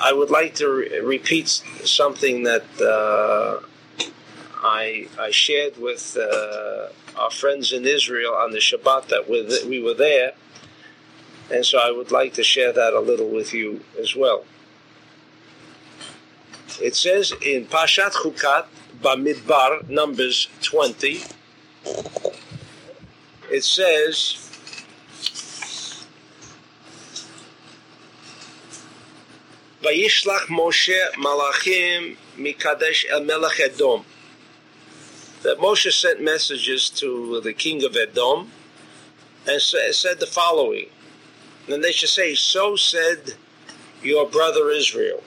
I would like to re- repeat something that uh, I, I shared with uh, our friends in Israel on the Shabbat that we were there, and so I would like to share that a little with you as well. It says in Parshat Chukat, Bamidbar, Numbers 20, it says, Vayishlach Moshe Malachim Mikadesh El Melech Edom. That Moshe sent messages to the king of Edom and said the following. And they should say, So said your brother Israel.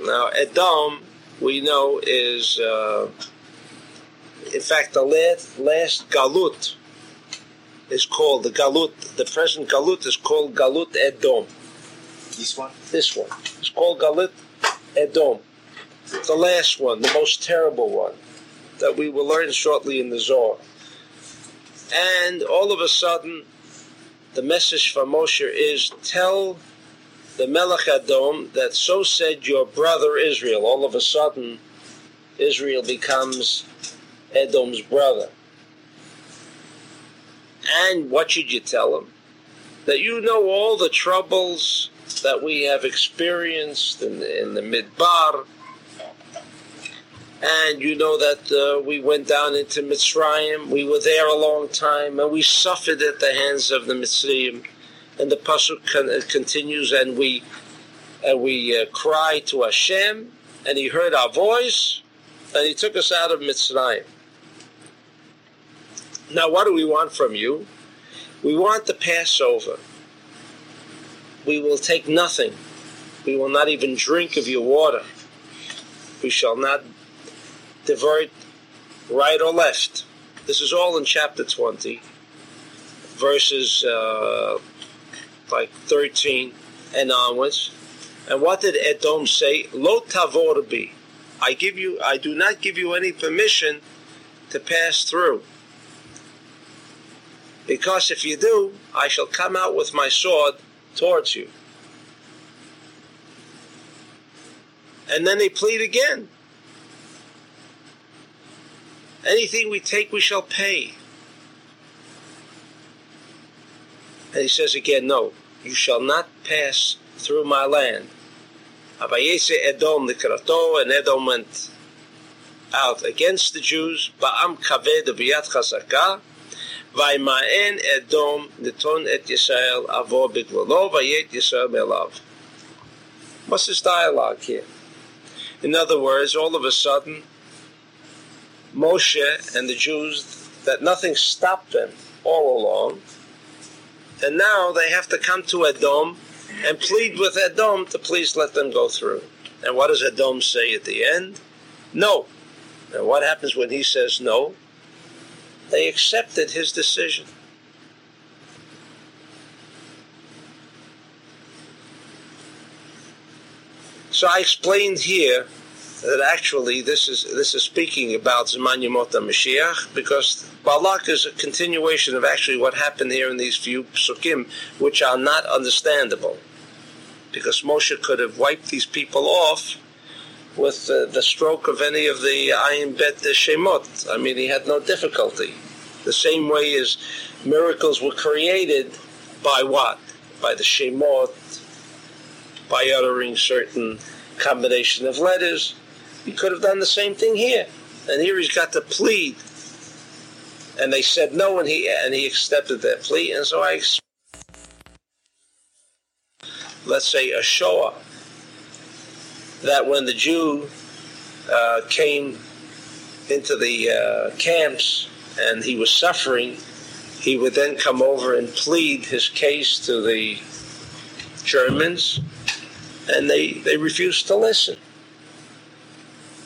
Now, Edom, we know, is, uh, in fact, the last, last Galut is called, the Galut, the present Galut is called Galut Edom. This one? This one. It's called Galut Edom. The last one, the most terrible one, that we will learn shortly in the Zohar. And all of a sudden, the message from Moshe is tell the Melech Edom that so said your brother Israel. All of a sudden, Israel becomes Edom's brother. And what should you tell him? That you know all the troubles that we have experienced in, in the Midbar. And you know that uh, we went down into Mitzrayim. We were there a long time, and we suffered at the hands of the Mitzrayim. And the pasuk con- uh, continues, and we and we uh, cried to Hashem, and He heard our voice, and He took us out of Mitzrayim. Now, what do we want from you? We want the Passover we will take nothing. We will not even drink of your water. We shall not divert right or left. This is all in chapter 20, verses uh, like 13 and onwards. And what did Edom say? Lo tavorbi. I give you, I do not give you any permission to pass through. Because if you do, I shall come out with my sword towards you. And then they plead again. Anything we take, we shall pay. And he says again, No, you shall not pass through my land. Abayese Edom Nikrato, and Edom went out against the Jews. Ba'am kaved biyat chazakah. Vai ma'en Edom neton et Yisrael avo bigvolo vayet Yisrael belav. What's this dialogue here? In other words, all of a sudden, Moshe and the Jews, that nothing stopped them all along, and now they have to come to Edom and plead with Edom to please let them go through. And what does Edom say at the end? No. And what happens when he says no? They accepted his decision. So I explained here that actually this is this is speaking about Zman Yemot Mashiach because Balak is a continuation of actually what happened here in these few psukim, which are not understandable. Because Moshe could have wiped these people off with uh, the stroke of any of the Ayin Bet Shemot. I mean, he had no difficulty. The same way as miracles were created by what? By the Shemot, by uttering certain combination of letters. He could have done the same thing here. And here he's got to plead. And they said no, and he and he accepted that plea. And so I, let's say, a Shoah, that when the Jew uh, came into the uh, camps and he was suffering, he would then come over and plead his case to the Germans, and they, they refused to listen.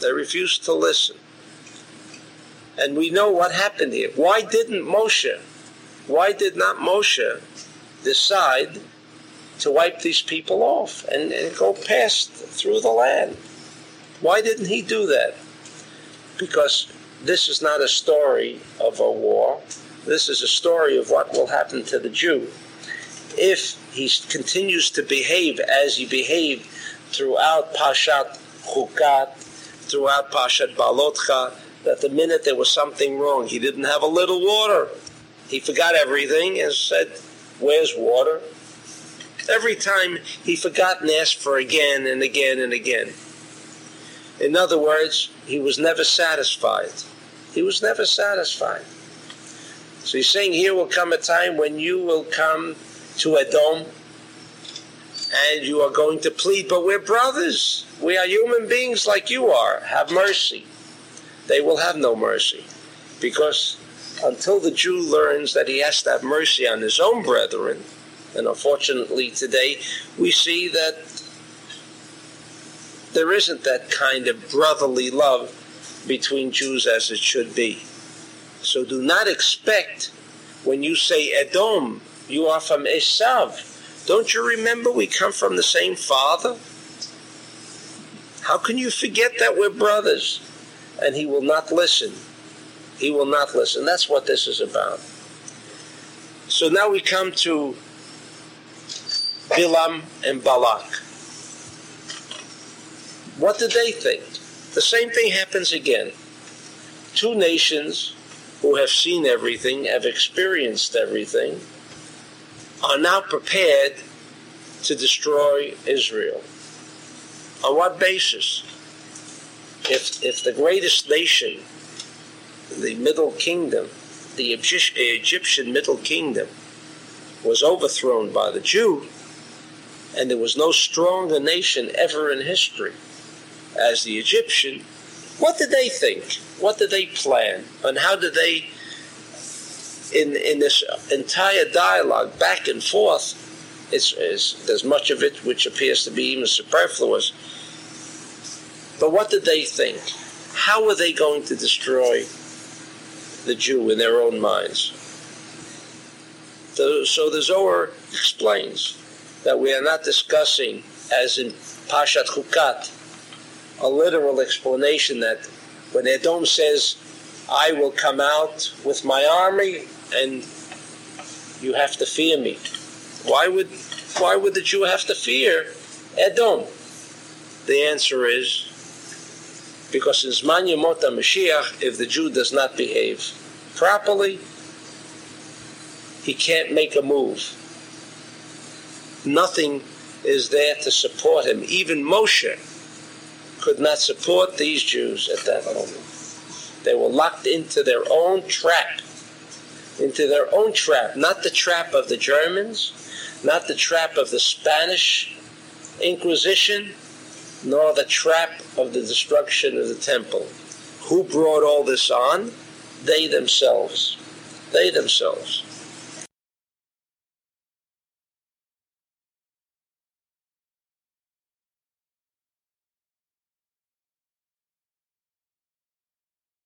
They refused to listen. And we know what happened here. Why didn't Moshe, why did not Moshe decide to wipe these people off and, and go past through the land? Why didn't he do that? Because this is not a story of a war. This is a story of what will happen to the Jew. If he continues to behave as he behaved throughout Parshat Chukat, throughout Parshat Beha'alotcha, that the minute there was something wrong, he didn't have a little water. He forgot everything and said, Where's water? Every time he forgot and asked for again and again and again. In other words, he was never satisfied. He was never satisfied. So he's saying here will come a time when you will come to Edom and you are going to plead, but we're brothers. We are human beings like you are. Have mercy. They will have no mercy because until the Jew learns that he has to have mercy on his own brethren, and unfortunately today we see that there isn't that kind of brotherly love between Jews as it should be. So do not expect when you say Edom, you are from Esav. Don't you remember we come from the same father? How can you forget that we're brothers? And he will not listen. He will not listen. That's what this is about. So now we come to Bilam and Balak. What did they think? The same thing happens again. Two nations who have seen everything, have experienced everything, are now prepared to destroy Israel. On what basis? If, if the greatest nation, the Middle Kingdom, the Egyptian Middle Kingdom, was overthrown by the Jew, and there was no stronger nation ever in history as the Egyptian, what did they think? What did they plan? And how did they, in, in this entire dialogue back and forth, it's, it's, there's much of it which appears to be even superfluous. But what did they think? How were they going to destroy the Jew in their own minds? So, so the Zohar explains that we are not discussing, as in Parshat Chukat, a literal explanation that when Edom says, I will come out with my army and you have to fear me. Why would why would the Jew have to fear Edom? The answer is because in Zman Yemot Mashiach, if the Jew does not behave properly, he can't make a move. Nothing is there to support him. Even Moshe could not support these Jews at that moment. They were locked into their own trap, into their own trap, not the trap of the Germans, not the trap of the Spanish Inquisition, nor the trap of the destruction of the temple. Who brought all this on? They themselves. They themselves.